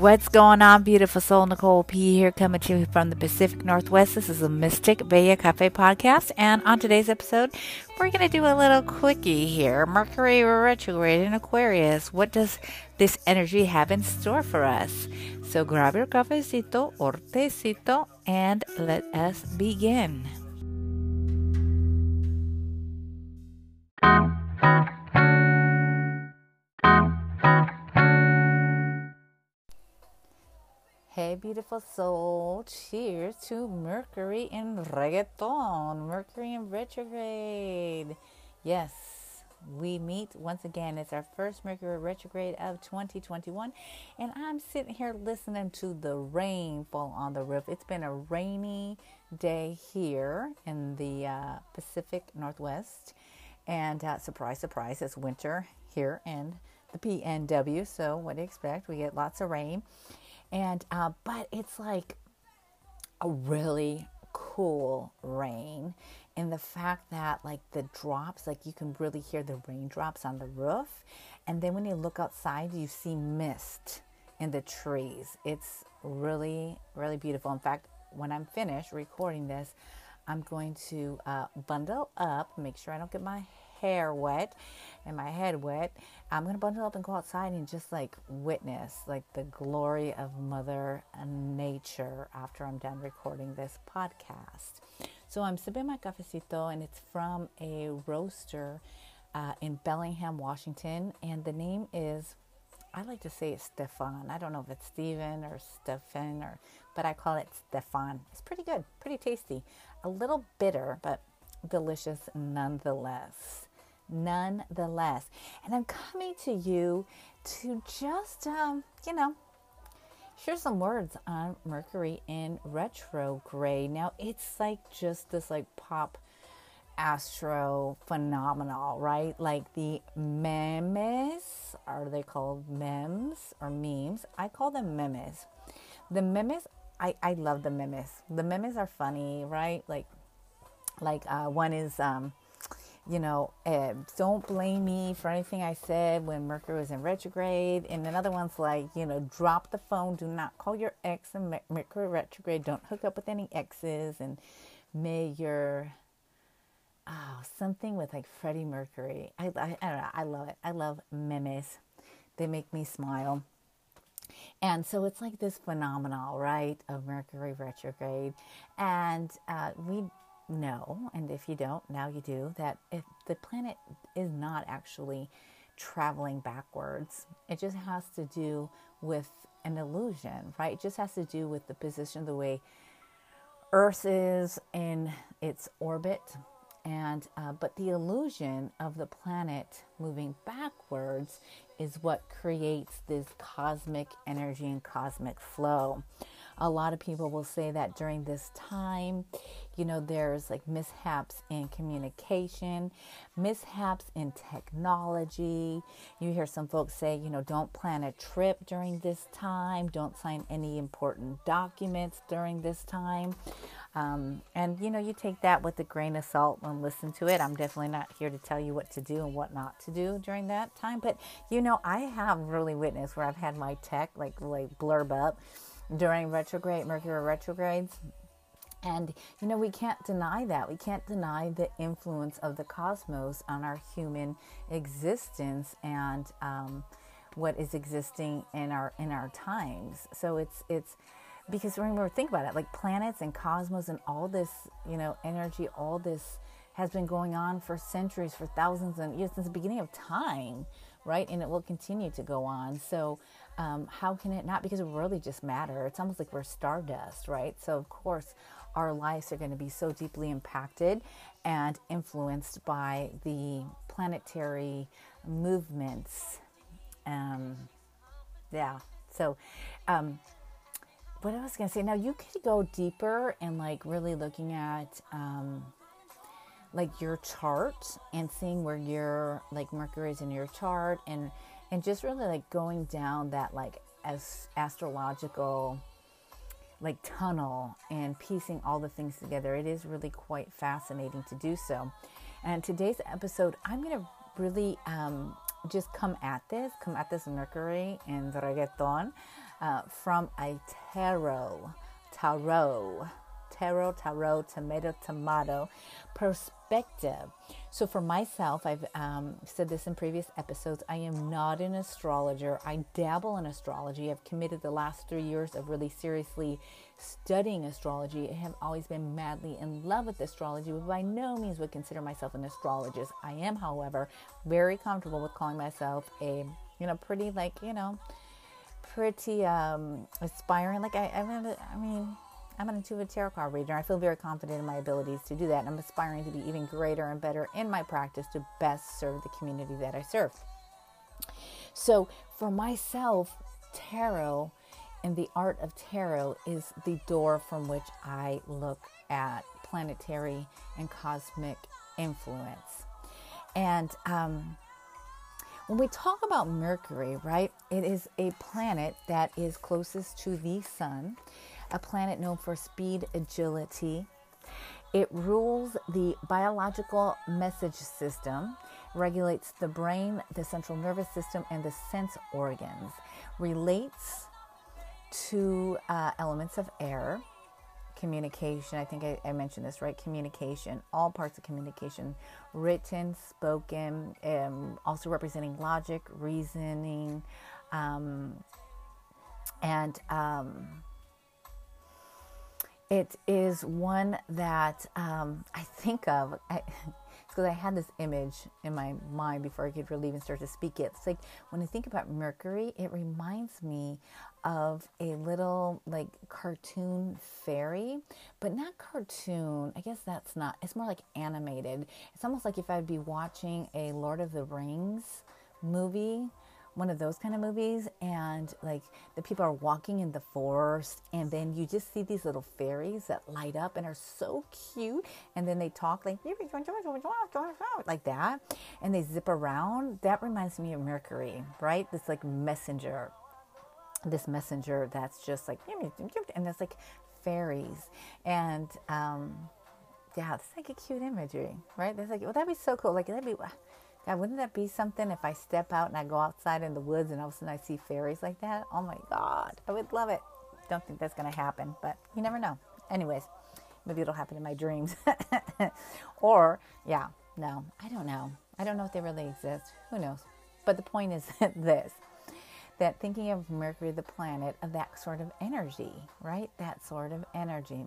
What's going on, beautiful soul? Nicole P here, coming to you from the Pacific Northwest. This is a Mystic Bella Cafe podcast, and on today's episode, we're going to do a little quickie here. Mercury retrograde in Aquarius. What does this energy have in store for us? So grab your cafecito or tecito and let us begin. Beautiful soul. Cheers to Mercury in reggaeton, Mercury in retrograde. Yes, we meet once again. It's our first Mercury retrograde of 2021. And I'm sitting here listening to the rain fall on the roof. It's been a rainy day here in the uh, Pacific Northwest. And uh, surprise, surprise, it's winter here in the PNW. So, what do you expect? We get lots of rain and uh, but it's like a really cool rain. And the fact that like the drops like you can really hear the raindrops on the roof. And then when you look outside you see mist in the trees. It's really really beautiful. In fact when i'm finished recording this i'm going to uh, bundle up make sure i don't get my hair wet and my head wet, I'm going to bundle up and go outside and just like witness like the glory of Mother Nature after I'm done recording this podcast. So I'm sipping my cafecito and it's from a roaster uh, in Bellingham, Washington. And the name is, I like to say it's Stefan. I don't know if it's Stephen or Stefan or, but I call it Stefan. It's pretty good, pretty tasty. A little bitter, but delicious nonetheless nonetheless. And I'm coming to you to just, um, you know, share some words on Mercury in retrograde. Now, it's like just this like pop astro phenomenal, right? Like the memes, are they called memes or memes? I call them memes. The memes, I, I love the memes. The memes are funny, right? Like, like uh, one is um, you know, uh, don't blame me for anything I said when Mercury was in retrograde. And another one's like, you know, drop the phone. Do not call your ex in Mercury retrograde. Don't hook up with any exes. And may your, oh, something with like Freddie Mercury. I, I, I don't know. I love it. I love memes. They make me smile. And so it's like this phenomenal, right, of Mercury retrograde. And uh, we know, and if you don't, now you do, that if the planet is not actually traveling backwards, it just has to do with an illusion, right? It just has to do with the position, the way Earth is in its orbit, and uh, but the illusion of the planet moving backwards is what creates this cosmic energy and cosmic flow a lot of people will say that during this time, you know, there's like mishaps in communication, mishaps in technology. You hear some folks say, you know, don't plan a trip during this time, don't sign any important documents during this time. Um, and you know, you take that with a grain of salt and listen to it. I'm definitely not here to tell you what to do and what not to do during that time. But you know, I have really witnessed where I've had my tech like like blurb up during retrograde, Mercury retrogrades. And, you know, we can't deny that. We can't deny the influence of the cosmos on our human existence and um, what is existing in our in our times. So it's it's because remember, think about it, like planets and cosmos and all this, you know, energy, all this has been going on for centuries, for thousands of years, since the beginning of time, right? And it will continue to go on. So um, how can it not? Because it really just matter. It's almost like we're stardust, right? So, of course, our lives are going to be so deeply impacted and influenced by the planetary movements. Um, yeah. So, um, what I was going to say, now you could go deeper and like really looking at um, like your chart and seeing where your like Mercury is in your chart and and just really like going down that like as astrological like tunnel and piecing all the things together. It is really quite fascinating to do so. And today's episode, I'm to really um, just come at this, come at this Mercury and reggaeton uh, from a tarot, tarot, tarot, tarot, tomato, tomato perspective. So, for myself, I've um, said this in previous episodes, I am not an astrologer. I dabble in astrology. I've committed the last three years of really seriously studying astrology. I have always been madly in love with astrology, but by no means would consider myself an astrologist. I am, however, very comfortable with calling myself a, you know, pretty, like, you know, pretty um, aspiring. Like, I, I, I mean, I'm an intuitive tarot card reader. I feel very confident in my abilities to do that. And I'm aspiring to be even greater and better in my practice to best serve the community that I serve. So, for myself, tarot and the art of tarot is the door from which I look at planetary and cosmic influence. And um, when we talk about Mercury, right, it is a planet that is closest to the sun a planet known for speed, agility. It rules the biological message system, regulates the brain, the central nervous system, and the sense organs, relates to uh, elements of air, communication. I think I, I, mentioned this, right? Communication, all parts of communication, written, spoken, um, also representing logic, reasoning, um, and um, it is one that um, I think of. because I had this image in my mind before I could really even start to speak it. It's like when I think about Mercury, it reminds me of a little like cartoon fairy, but not cartoon. I guess that's not, it's more like animated. It's almost like if I'd be watching a Lord of the Rings movie one of those kind of movies and like the people are walking in the forest and then you just see these little fairies that light up and are so cute and then they talk like like that and they zip around. That reminds me of mercury right? This like messenger this messenger that's just like and that's like fairies and um yeah it's like a cute imagery right? That's like well that'd be so cool like that'd be God, wouldn't that be something if I step out and I go outside in the woods and all of a sudden I see fairies like that? Oh my God, I would love it. Don't think that's going to happen, but you never know. Anyways, maybe it'll happen in my dreams. or, yeah, no, I don't know. I don't know if they really exist. Who knows? But the point is this that thinking of Mercury, the planet, of that sort of energy, right? That sort of energy.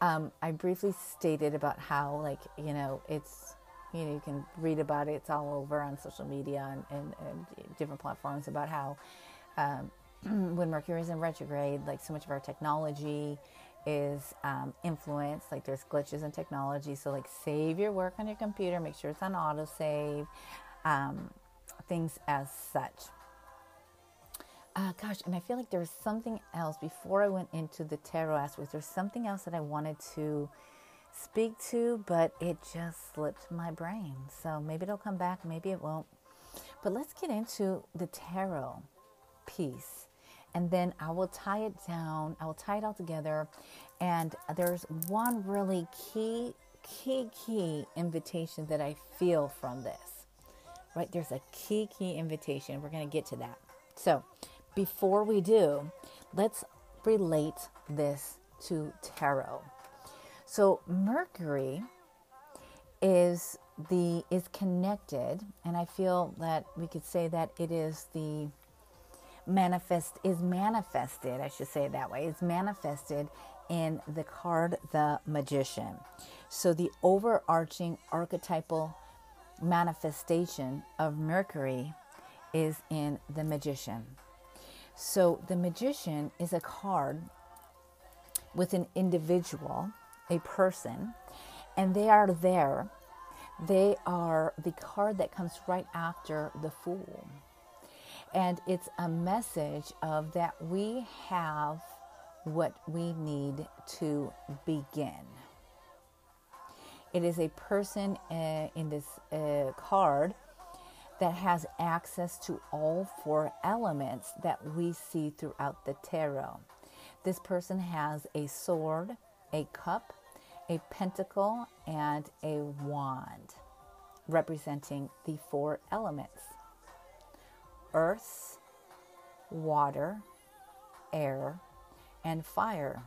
Um, I briefly stated about how, like, you know, it's you know, you can read about it. It's all over on social media and, and, and different platforms about how um, when Mercury is in retrograde, like so much of our technology is um, influenced. Like there's glitches in technology. So like save your work on your computer, make sure it's on autosave, um, things as such. Uh, gosh, and I feel like there's something else before I went into the tarot aspect. There's something else that I wanted to speak to, but it just slipped my brain. So maybe it'll come back, maybe it won't. But let's get into the tarot piece. And then I will tie it down, I will tie it all together. And there's one really key, key, key invitation that I feel from this. Right? There's a key, key invitation. We're going to get to that. So before we do, let's relate this to tarot. So Mercury is the is connected, and I feel that we could say that it is the manifest is manifested. I should say it that way. It's manifested in the card the magician. So the overarching archetypal manifestation of Mercury is in the magician. So the magician is a card with an individual a person, and they are there. They are the card that comes right after the Fool. And it's a message of that we have what we need to begin. It is a person uh, in this uh, card that has access to all four elements that we see throughout the tarot. This person has a sword, a cup, a pentacle, and a wand, representing the four elements earth, water, air, and fire.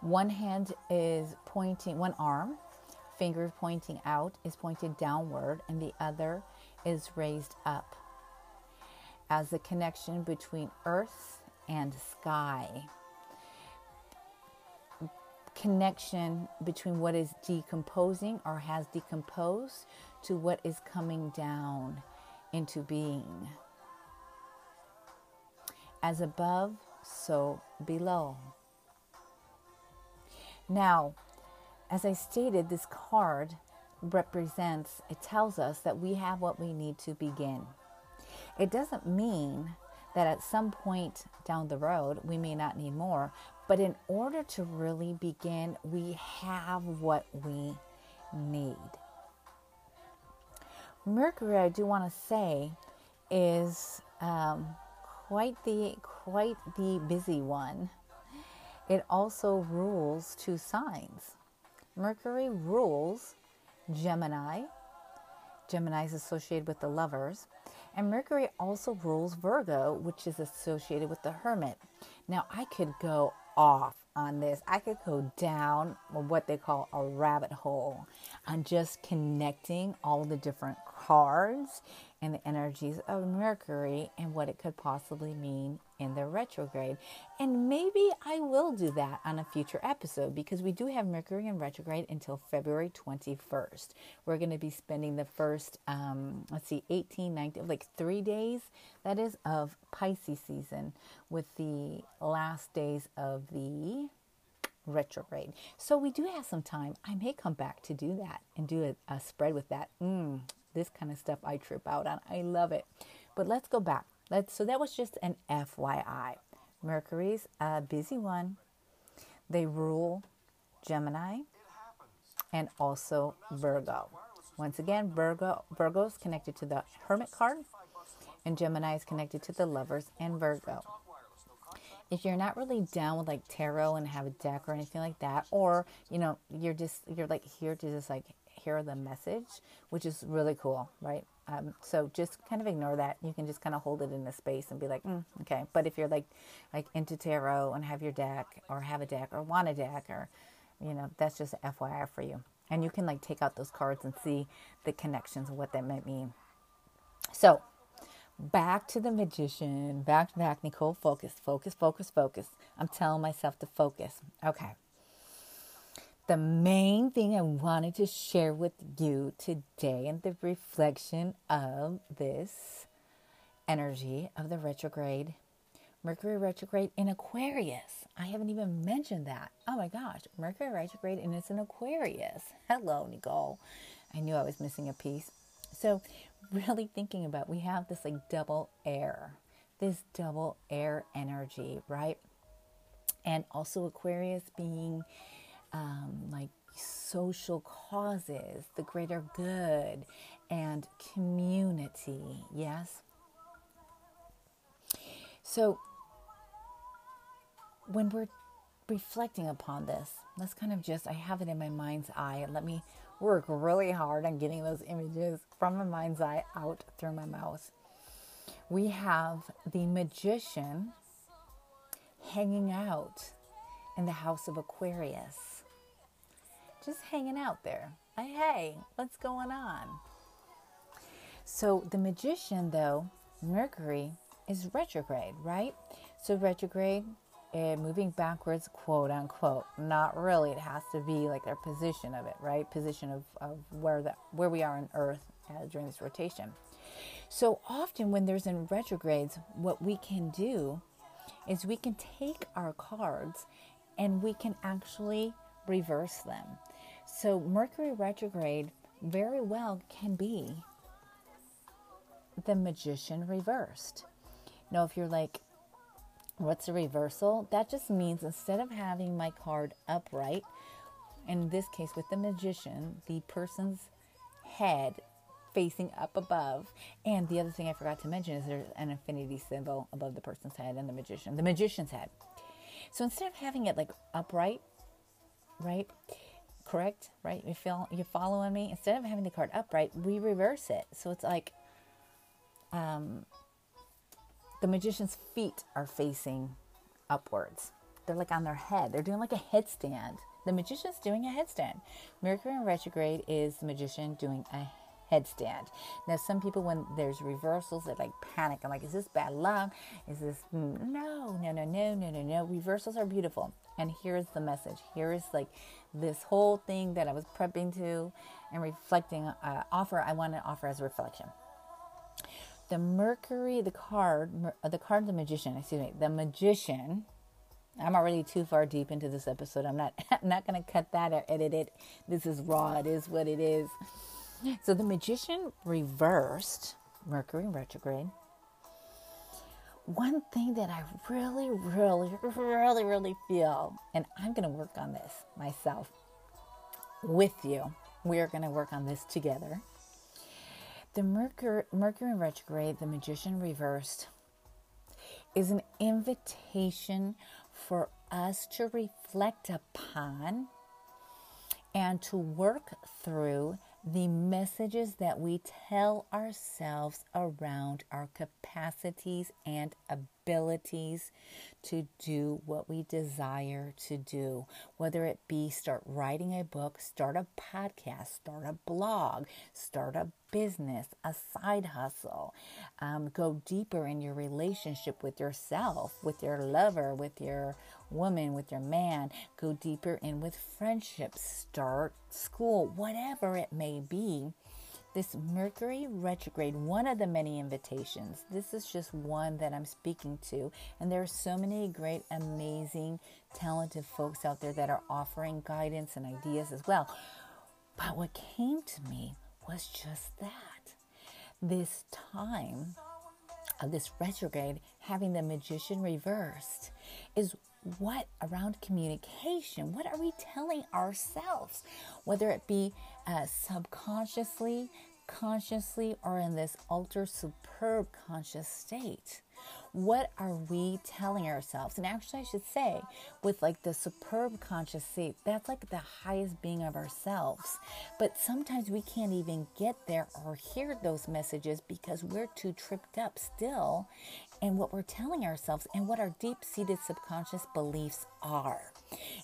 One hand is pointing, one arm, finger pointing out, is pointed downward, and the other is raised up as the connection between earth and sky. Connection between what is decomposing or has decomposed to what is coming down into being. As above, so below. Now, as I stated, this card represents, it tells us that we have what we need to begin. It doesn't mean that at some point down the road we may not need more, but in order to really begin, we have what we need. Mercury, I do want to say, is um, quite the quite the busy one. It also rules two signs. Mercury rules Gemini. Gemini is associated with the lovers. And Mercury also rules Virgo, which is associated with the hermit. Now, I could go off on this. I could go down what they call a rabbit hole on just connecting all the different cards and the energies of Mercury and what it could possibly mean in the retrograde. And maybe I will do that on a future episode because we do have Mercury in retrograde until February 21st. We're going to be spending the first, um, let's see, 18, 19, like three days, that is, of Pisces season with the last days of the retrograde. So we do have some time. I may come back to do that and do a, a spread with that. Mm, this kind of stuff I trip out on. I love it. But let's go back. Let's so that was just an FYI. Mercury's a busy one. They rule Gemini and also Virgo. Once again, Virgo Virgo is connected to the Hermit card and Gemini is connected to the Lovers and Virgo. If you're not really down with like tarot and have a deck or anything like that, or you know, you're just you're like here to just like the message, which is really cool, right? Um, so just kind of ignore that. You can just kind of hold it in a space and be like, mm, okay. But if you're like like into tarot and have your deck or have a deck or want a deck or you know, that's just FYI for you. And you can like take out those cards and see the connections and what that might mean. So back to the magician, back to back, Nicole, focus, focus, focus, focus. I'm telling myself to focus. Okay the main thing I wanted to share with you today and the reflection of this energy of the retrograde, Mercury retrograde in Aquarius. I haven't even mentioned that. Oh my gosh, Mercury retrograde and it's in Aquarius. Hello, Nicole. I knew I was missing a piece. So, really thinking about we have this like double air, this double air energy, right? And also Aquarius being um, like social causes, the greater good, and community. Yes? So, when we're reflecting upon this, let's kind of just, I have it in my mind's eye, let me work really hard on getting those images from my mind's eye out through my mouth. We have the magician hanging out in the house of Aquarius just hanging out there. Like, hey, what's going on? So the magician, though, Mercury is retrograde, right? So retrograde, uh, moving backwards, quote unquote. Not really. It has to be like our position of it, right? Position of, of where that where we are on Earth uh, during this rotation. So often when there's in retrogrades, what we can do is we can take our cards and we can actually reverse them. So, Mercury retrograde very well can be the magician reversed. Now, if you're like, what's a reversal? That just means instead of having my card upright, in this case with the magician, the person's head facing up above. And the other thing I forgot to mention is there's an infinity symbol above the person's head and the magician, the magician's head. So instead of having it like upright, right? Correct? Right? You feel you're following me? Instead of having the card upright, we reverse it. So it's like um the magician's feet are facing upwards. They're like on their head. They're doing like a headstand. The magician's doing a headstand. Mercury in retrograde is the magician doing a headstand. Now, some people, when there's reversals, they like panic. I'm like, is this bad luck? Is this no, no, no, no, no, no, no? Reversals are beautiful. And here's the message. Here is like this whole thing that I was prepping to and reflecting, uh, offer, I want to offer as a reflection. The Mercury, the card, the card, the magician, excuse me, the magician. I'm already too far deep into this episode. I'm not, I'm not going to cut that or edit it. This is raw. It is what it is. So the magician reversed Mercury retrograde. One thing that I really, really, really, really feel, and I'm going to work on this myself with you. We are going to work on this together. The Mercury, Mercury retrograde, the magician reversed, is an invitation for us to reflect upon and to work through the messages that we tell ourselves around our capacities and abilities to do what we desire to do, whether it be start writing a book, start a podcast, start a blog, start a business, a side hustle, um, go deeper in your relationship with yourself, with your lover, with your woman, with your man, go deeper in with friendships, start school, whatever it may be. This Mercury retrograde, one of the many invitations. This is just one that I'm speaking to. And there are so many great, amazing, talented folks out there that are offering guidance and ideas as well. But what came to me was just that. This time of this retrograde, having the magician reversed, is what around communication what are we telling ourselves whether it be uh, subconsciously consciously or in this ultra superb conscious state. What are we telling ourselves? And actually i should say with like the superb conscious state that's like the highest being of ourselves. But sometimes we can't even get there or hear those messages because we're too tripped up still and what we're telling ourselves and what our deep seated subconscious beliefs are.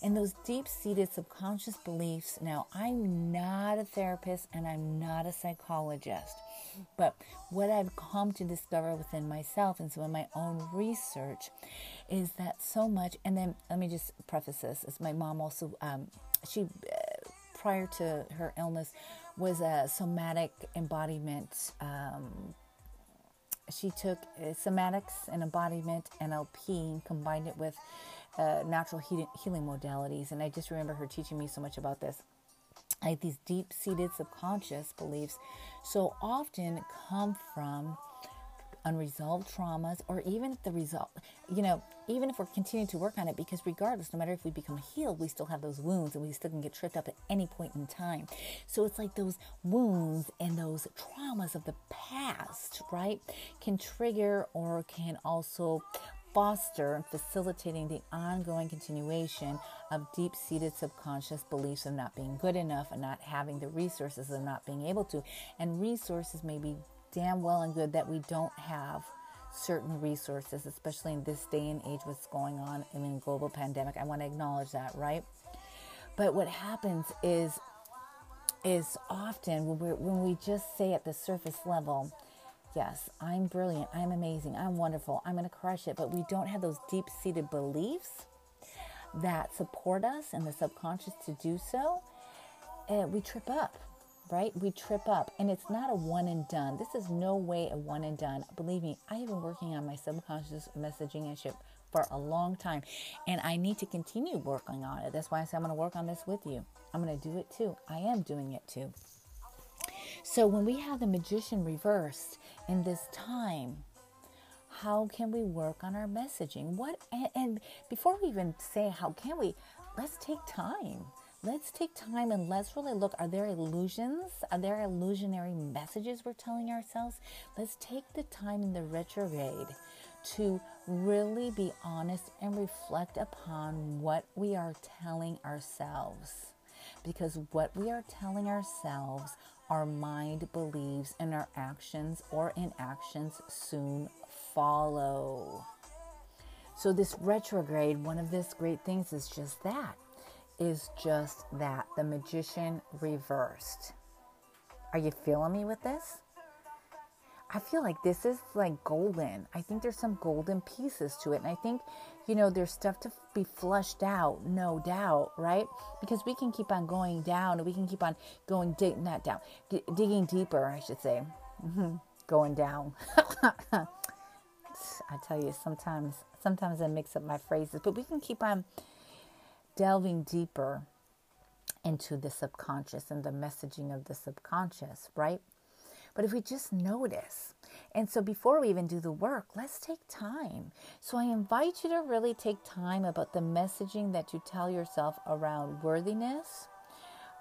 And those deep seated subconscious beliefs, now I'm not a therapist and I'm not a psychologist, but what I've come to discover within myself and some of my own research is that so much, and then let me just preface this, as my mom also, um, she, uh, prior to her illness, was a somatic embodiment um, she took uh, somatics and embodiment NLP and combined it with uh, natural healing, modalities. And I just remember her teaching me so much about this. Like these deep seated subconscious beliefs so often come from unresolved traumas or even the result you know even if we're continuing to work on it because regardless no matter if we become healed we still have those wounds and we still can get tripped up at any point in time so it's like those wounds and those traumas of the past right can trigger or can also foster and facilitating the ongoing continuation of deep seated subconscious beliefs of not being good enough and not having the resources of not being able to. And resources may be damn well and good that we don't have certain resources, especially in this day and age, what's going on in a global pandemic. I want to acknowledge that, right? But what happens is, is often when, we when we just say at the surface level, yes, I'm brilliant, I'm amazing, I'm wonderful, I'm going to crush it, but we don't have those deep seated beliefs that support us and the subconscious to do so, we trip up right? We trip up and it's not a one and done. This is no way a one and done. Believe me, I have been working on my subconscious messaging and ship for a long time and I need to continue working on it. That's why I say I'm going to work on this with you. I'm going to do it too. I am doing it too. So when we have the magician reversed in this time, how can we work on our messaging? What and, and before we even say how can we, let's take time. Let's take time and let's really look are there illusions? Are there illusionary messages we're telling ourselves? Let's take the time in the retrograde to really be honest and reflect upon what we are telling ourselves because what we are telling ourselves our mind believes and our actions or inactions soon follow. So, this retrograde, one of this great things is just that, is just that the magician reversed. Are you feeling me with this? I feel like this is like golden. I think there's some golden pieces to it. And I think, you know, there's stuff to be flushed out, no doubt, right? Because we can keep on going down we can keep on going, dig- not down, d- digging deeper, I should say, mm-hmm. going down. I tell you, sometimes, sometimes I mix up my phrases, but we can keep on delving deeper into the subconscious and the messaging of the subconscious, right? But if we just notice, and so before we even do the work, let's take time. So I invite you to really take time about the messaging that you tell yourself around worthiness,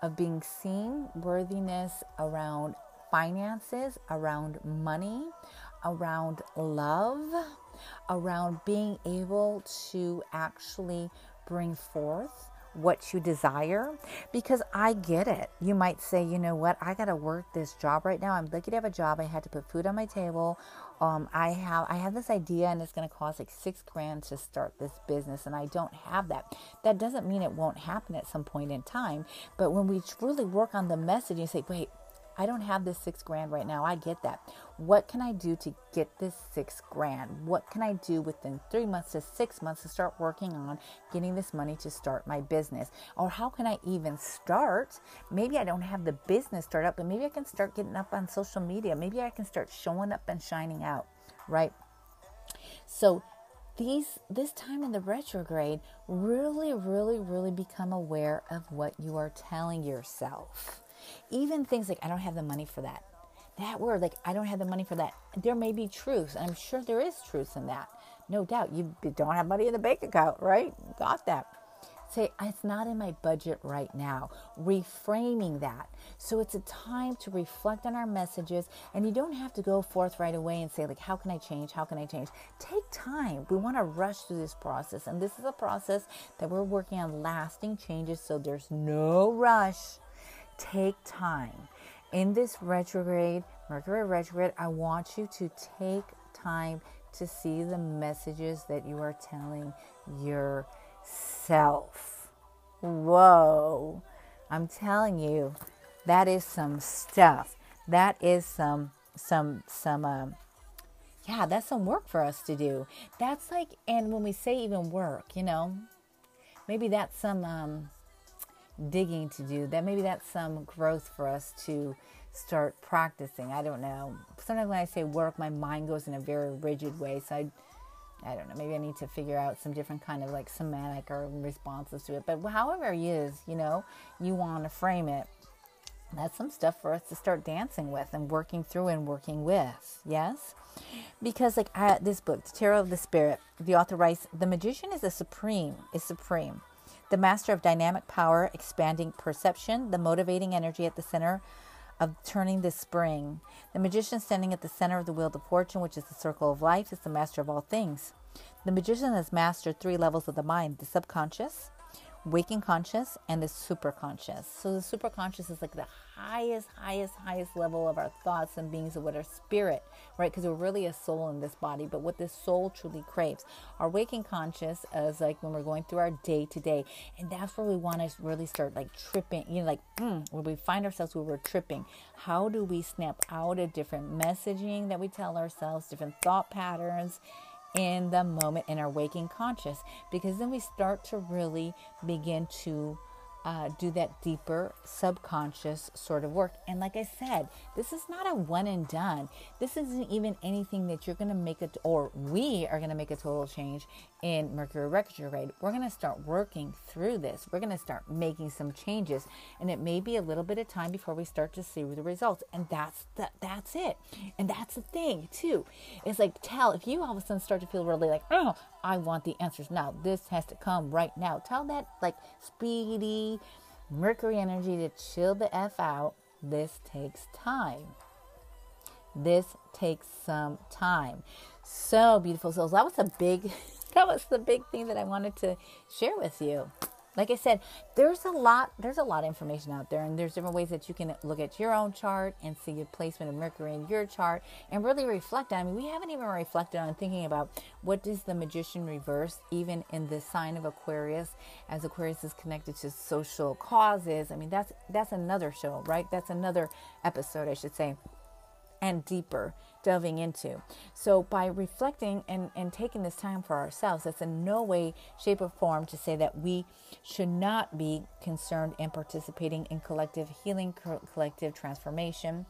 of being seen, worthiness around finances, around money, around love, around being able to actually bring forth what you desire because I get it. You might say, you know what, I got to work this job right now. I'm lucky to have a job. I had to put food on my table. Um, I have I have this idea and it's going to cost like six grand to start this business, and I don't have that. That doesn't mean it won't happen at some point in time. But when we truly work on the message, you say, wait, I don't have this six grand right now. I get that. What can I do to get this six grand? What can I do within three months to six months to start working on getting this money to start my business? Or how can I even start? Maybe I don't have the business start up, but maybe I can start getting up on social media. Maybe I can start showing up and shining out, right? So these this time in the retrograde really really really become aware of what you are telling yourself even things like, I don't have the money for that. That word, like, I don't have the money for that. There may be truth. And I'm sure there is truth in that. No doubt. You don't have money in the bank account, right? Got that. Say, it's not in my budget right now. Reframing that. So it's a time to reflect on our messages, and you don't have to go forth right away and say, like, how can I change? How can I change? Take time. We want to rush through this process, and this is a process that we're working on lasting changes, so there's no rush take time. In this retrograde, Mercury retrograde, I want you to take time to see the messages that you are telling yourself. Whoa. I'm telling you, that is some stuff. That is some some some um yeah, that's some work for us to do. That's like and when we say even work, you know, maybe that's some um digging to do. That maybe that's some growth for us to start practicing. I don't know. Sometimes when I say work, my mind goes in a very rigid way. So I, I don't know. Maybe I need to figure out some different kind of like semantic or responses to it. But however it is, you know, you want to frame it. That's some stuff for us to start dancing with and working through and working with. Yes, because like I, this book, the Tarot of the Spirit, the author writes, the magician is a supreme, is supreme the master of dynamic power, expanding perception, the motivating energy at the center of turning the spring. The magician standing at the center of the wheel of fortune, which is the circle of life, is the master of all things. The magician has mastered three levels of the mind the subconscious, waking conscious, and the superconscious. So the superconscious is like the highest, highest, highest level of our thoughts and beings of what our spirit, right? Because we're really a soul in this body, but what this soul truly craves. Our waking conscious is like when we're going through our day to day, and that's where we want to really start like tripping, you know, like mm, where we find ourselves where we're tripping. How do we snap out of different messaging that we tell ourselves, different thought patterns? In the moment in our waking conscious because then we start to really begin to uh, do that deeper subconscious sort of work. And like I said, this is not a one and done. This isn't even anything that you're going to make it, or we are going to make a total change in Mercury retrograde. We're going to start working through this. We're going to start making some changes, and it may be a little bit of time before we start to see the results. And that's the, that's it. And that's the thing too. It's like tell if you all of a sudden start to feel really like, oh, I want the answers now. This has to come right now. Tell that like speedy Mercury energy to chill the F out. This takes time. This takes some time. So beautiful souls. That was a big that was the big thing that I wanted to share with you. Like I said, there's a lot there's a lot of information out there and there's different ways that you can look at your own chart and see your placement of Mercury in your chart and really reflect on. I mean, we haven't even reflected on thinking about what does the magician reverse even in the sign of Aquarius as Aquarius is connected to social causes. I mean, that's that's another show, right? That's another episode, I should say. And deeper delving into. So, by reflecting and, and taking this time for ourselves, that's in no way, shape, or form to say that we should not be concerned in participating in collective healing, collective transformation.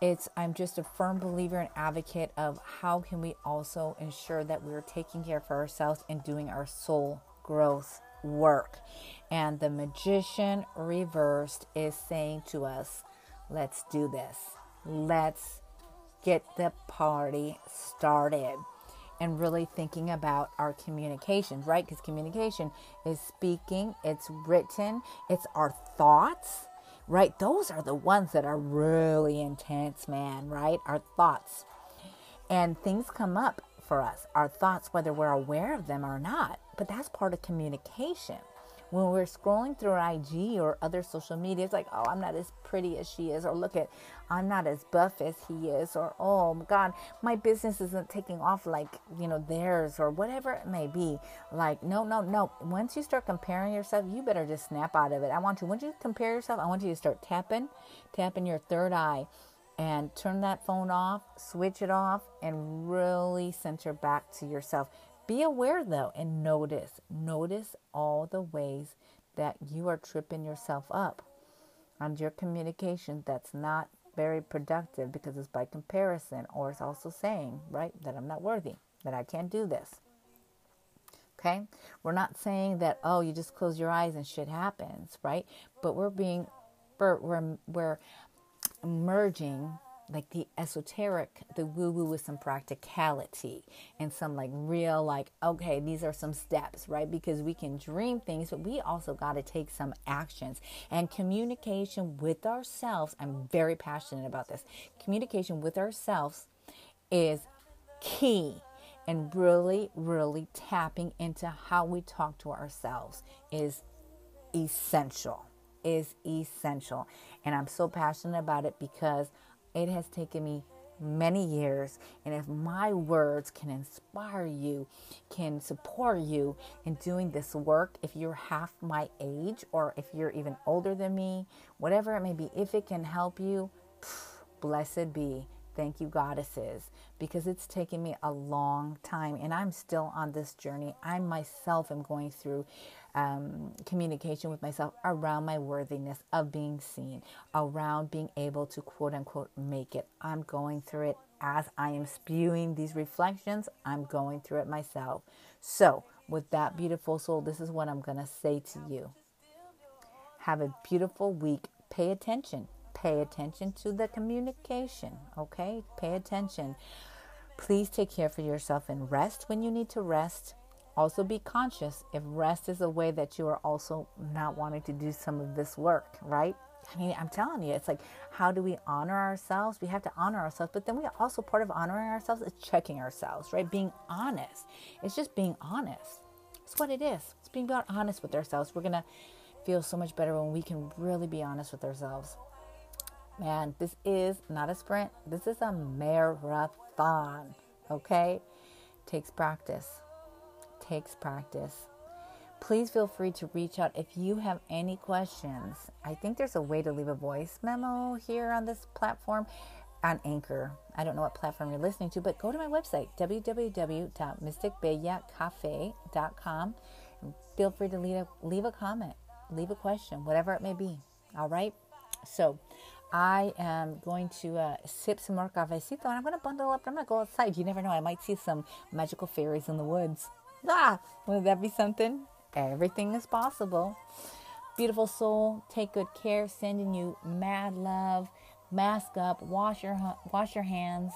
It's I'm just a firm believer and advocate of how can we also ensure that we're taking care for ourselves and doing our soul growth work. And the magician reversed is saying to us, let's do this. Let's get the party started and really thinking about our communications, right? Because communication is speaking, it's written, it's our thoughts, right? Those are the ones that are really intense, man, right? Our thoughts. And things come up for us, our thoughts, whether we're aware of them or not. But that's part of communication when we're scrolling through IG or other social media, it's like, oh, I'm not as pretty as she is, or look at, I'm not as buff as he is, or oh God, my business isn't taking off like, you know, theirs, or whatever it may be. Like, no, no, no. Once you start comparing yourself, you better just snap out of it. I want you, once you compare yourself, I want you to start tapping, tapping your third eye and turn that phone off, switch it off, and really center back to yourself. Be aware though and notice, notice all the ways that you are tripping yourself up on your communication that's not very productive because it's by comparison or it's also saying, right, that I'm not worthy, that I can't do this. Okay? We're not saying that, oh, you just close your eyes and shit happens, right? But we're being, we're, we're, we're merging like the esoteric, the woo woo with some practicality and some like real, like, okay, these are some steps, right? Because we can dream things, but we also got to take some actions. And communication with ourselves, I'm very passionate about this. Communication with ourselves is key and really, really tapping into how we talk to ourselves is essential. Is essential. And I'm so passionate about it because it has taken me many years. And if my words can inspire you, can support you in doing this work, if you're half my age or if you're even older than me, whatever it may be, if it can help you, blessed be. Thank you, goddesses, because it's taken me a long time and I'm still on this journey. I myself am going through um, communication with myself around my worthiness of being seen, around being able to quote unquote make it. I'm going through it as I am spewing these reflections, I'm going through it myself. So, with that beautiful soul, this is what I'm going to say to you. Have a beautiful week. Pay attention. Pay attention to the communication, okay? Pay attention. Please take care for yourself and rest when you need to rest. Also, be conscious if rest is a way that you are also not wanting to do some of this work, right? I mean, I'm telling you, it's like, how do we honor ourselves? We have to honor ourselves, but then we also part of honoring ourselves is checking ourselves, right? Being honest. It's just being honest. It's what it is. It's being honest with ourselves. We're gonna feel so much better when we can really be honest with ourselves. Man, this is not a sprint. This is a marathon. Okay, takes practice takes practice. Please feel free to reach out if you have any questions. I think there's a way to leave a voice memo here on this platform on Anchor. I don't know what platform you're listening to, but go to my website, www.mysticbellacafe.com. And feel free to leave a, leave a comment, leave a question, whatever it may be. All right? So, I am going to uh, sip some more cafecito and I'm going to bundle up. I'm going to go outside. You never know. I might see some magical fairies in the woods. Ah, wouldn't that be something? Everything is possible. Beautiful soul, take good care. Sending you mad love. Mask up. Wash your wash your hands.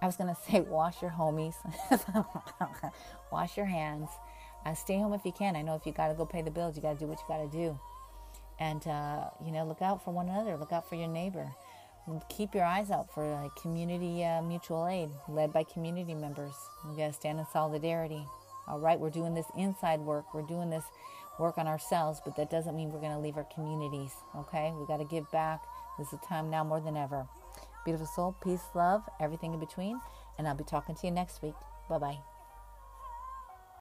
I was gonna say wash your homies. wash your hands. Uh, stay home if you can. I know if you gotta go pay the bills, you gotta do what you gotta do. And uh, you know, look out for one another. Look out for your neighbor. Keep your eyes out for like community uh, mutual aid led by community members. You gotta stand in solidarity. All right, we're doing this inside work. We're doing this work on ourselves, but that doesn't mean we're going to leave our communities. Okay? We got to give back. This is a time now more than ever. Beautiful soul, peace, love, everything in between. And I'll be talking to you next week. Bye bye.